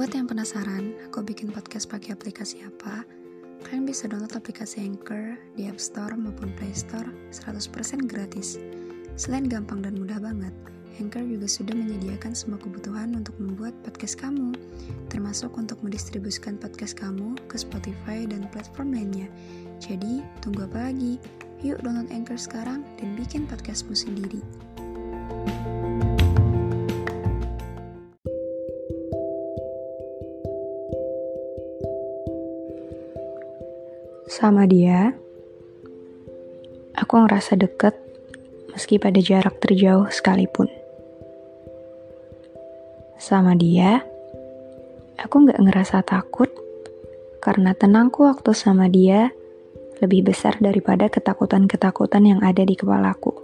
Buat yang penasaran, aku bikin podcast pakai aplikasi apa? Kalian bisa download aplikasi Anchor di App Store maupun Play Store 100% gratis. Selain gampang dan mudah banget, Anchor juga sudah menyediakan semua kebutuhan untuk membuat podcast kamu, termasuk untuk mendistribusikan podcast kamu ke Spotify dan platform lainnya. Jadi, tunggu apa lagi? Yuk download Anchor sekarang dan bikin podcastmu sendiri. Sama dia, aku ngerasa deket meski pada jarak terjauh sekalipun. Sama dia, aku gak ngerasa takut karena tenangku waktu sama dia lebih besar daripada ketakutan-ketakutan yang ada di kepalaku.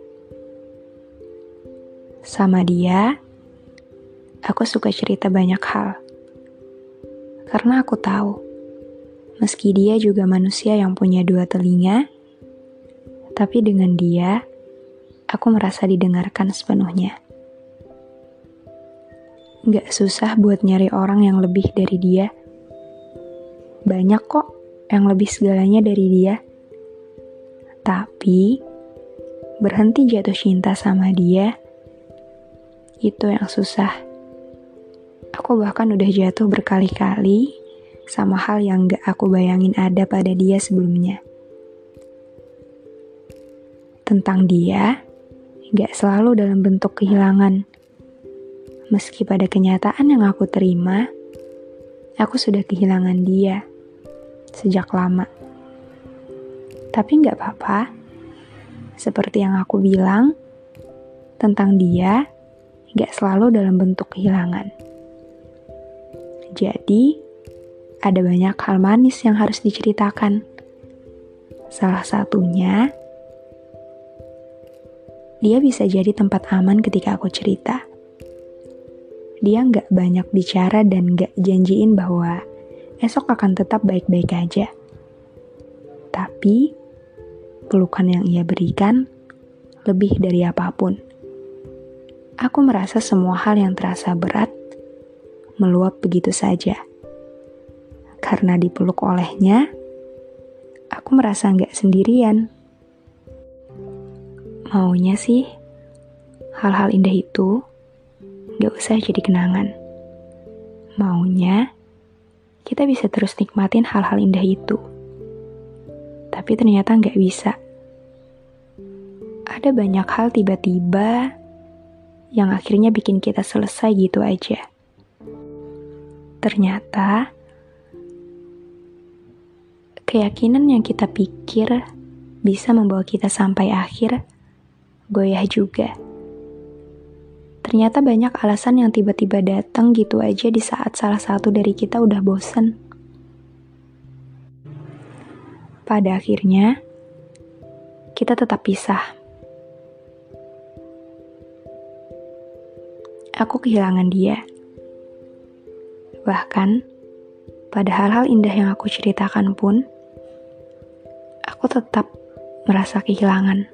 Sama dia, aku suka cerita banyak hal. Karena aku tahu, Meski dia juga manusia yang punya dua telinga, tapi dengan dia, aku merasa didengarkan sepenuhnya. Gak susah buat nyari orang yang lebih dari dia. Banyak kok yang lebih segalanya dari dia. Tapi, berhenti jatuh cinta sama dia, itu yang susah. Aku bahkan udah jatuh berkali-kali sama hal yang gak aku bayangin ada pada dia sebelumnya. Tentang dia, gak selalu dalam bentuk kehilangan. Meski pada kenyataan yang aku terima, aku sudah kehilangan dia sejak lama. Tapi gak apa-apa. Seperti yang aku bilang, tentang dia gak selalu dalam bentuk kehilangan. Jadi, ada banyak hal manis yang harus diceritakan. Salah satunya, dia bisa jadi tempat aman ketika aku cerita. Dia nggak banyak bicara dan nggak janjiin bahwa esok akan tetap baik-baik aja. Tapi, pelukan yang ia berikan lebih dari apa pun. Aku merasa semua hal yang terasa berat meluap begitu saja. Karena dipeluk olehnya, aku merasa nggak sendirian. Maunya sih, hal-hal indah itu nggak usah jadi kenangan. Maunya, kita bisa terus nikmatin hal-hal indah itu. Tapi ternyata nggak bisa. Ada banyak hal tiba-tiba yang akhirnya bikin kita selesai gitu aja. Ternyata, keyakinan yang kita pikir bisa membawa kita sampai akhir, goyah juga. Ternyata banyak alasan yang tiba-tiba datang gitu aja di saat salah satu dari kita udah bosen. Pada akhirnya, kita tetap pisah. Aku kehilangan dia. Bahkan, pada hal-hal indah yang aku ceritakan pun, aku tetap merasa kehilangan.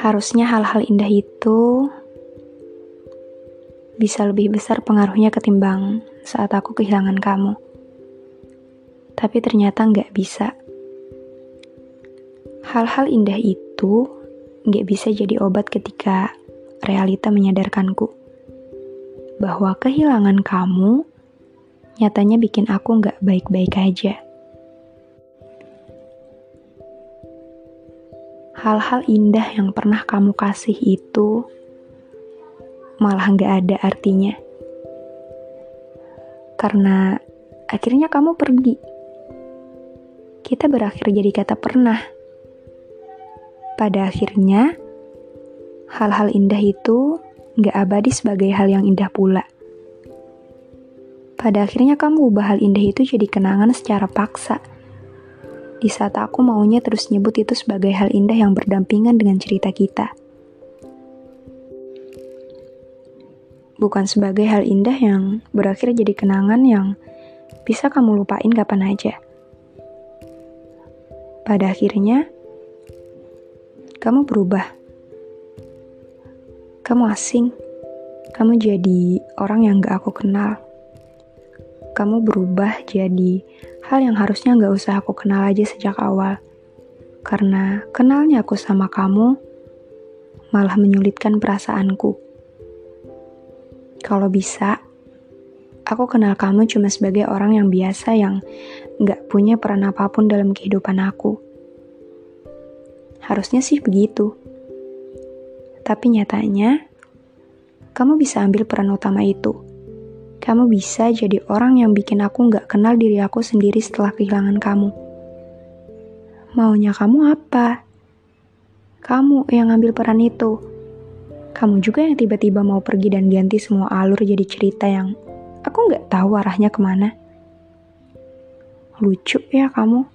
Harusnya hal-hal indah itu bisa lebih besar pengaruhnya ketimbang saat aku kehilangan kamu. Tapi ternyata nggak bisa. Hal-hal indah itu nggak bisa jadi obat ketika realita menyadarkanku bahwa kehilangan kamu nyatanya bikin aku nggak baik-baik aja. Hal-hal indah yang pernah kamu kasih itu malah nggak ada artinya. Karena akhirnya kamu pergi. Kita berakhir jadi kata pernah. Pada akhirnya, hal-hal indah itu nggak abadi sebagai hal yang indah pula. Pada akhirnya kamu ubah hal indah itu jadi kenangan secara paksa di saat aku maunya terus nyebut itu sebagai hal indah yang berdampingan dengan cerita kita. Bukan sebagai hal indah yang berakhir jadi kenangan yang bisa kamu lupain kapan aja. Pada akhirnya, kamu berubah. Kamu asing. Kamu jadi orang yang gak aku kenal. Kamu berubah jadi hal yang harusnya gak usah aku kenal aja sejak awal. Karena kenalnya aku sama kamu malah menyulitkan perasaanku. Kalau bisa, aku kenal kamu cuma sebagai orang yang biasa yang gak punya peran apa pun dalam kehidupan aku. Harusnya sih begitu. Tapi nyatanya, kamu bisa ambil peran utama itu. Kamu bisa jadi orang yang bikin aku gak kenal diri aku sendiri setelah kehilangan kamu. Maunya kamu apa? Kamu yang ngambil peran itu. Kamu juga yang tiba-tiba mau pergi dan ganti semua alur jadi cerita yang aku nggak tahu arahnya ke mana. Lucu ya kamu.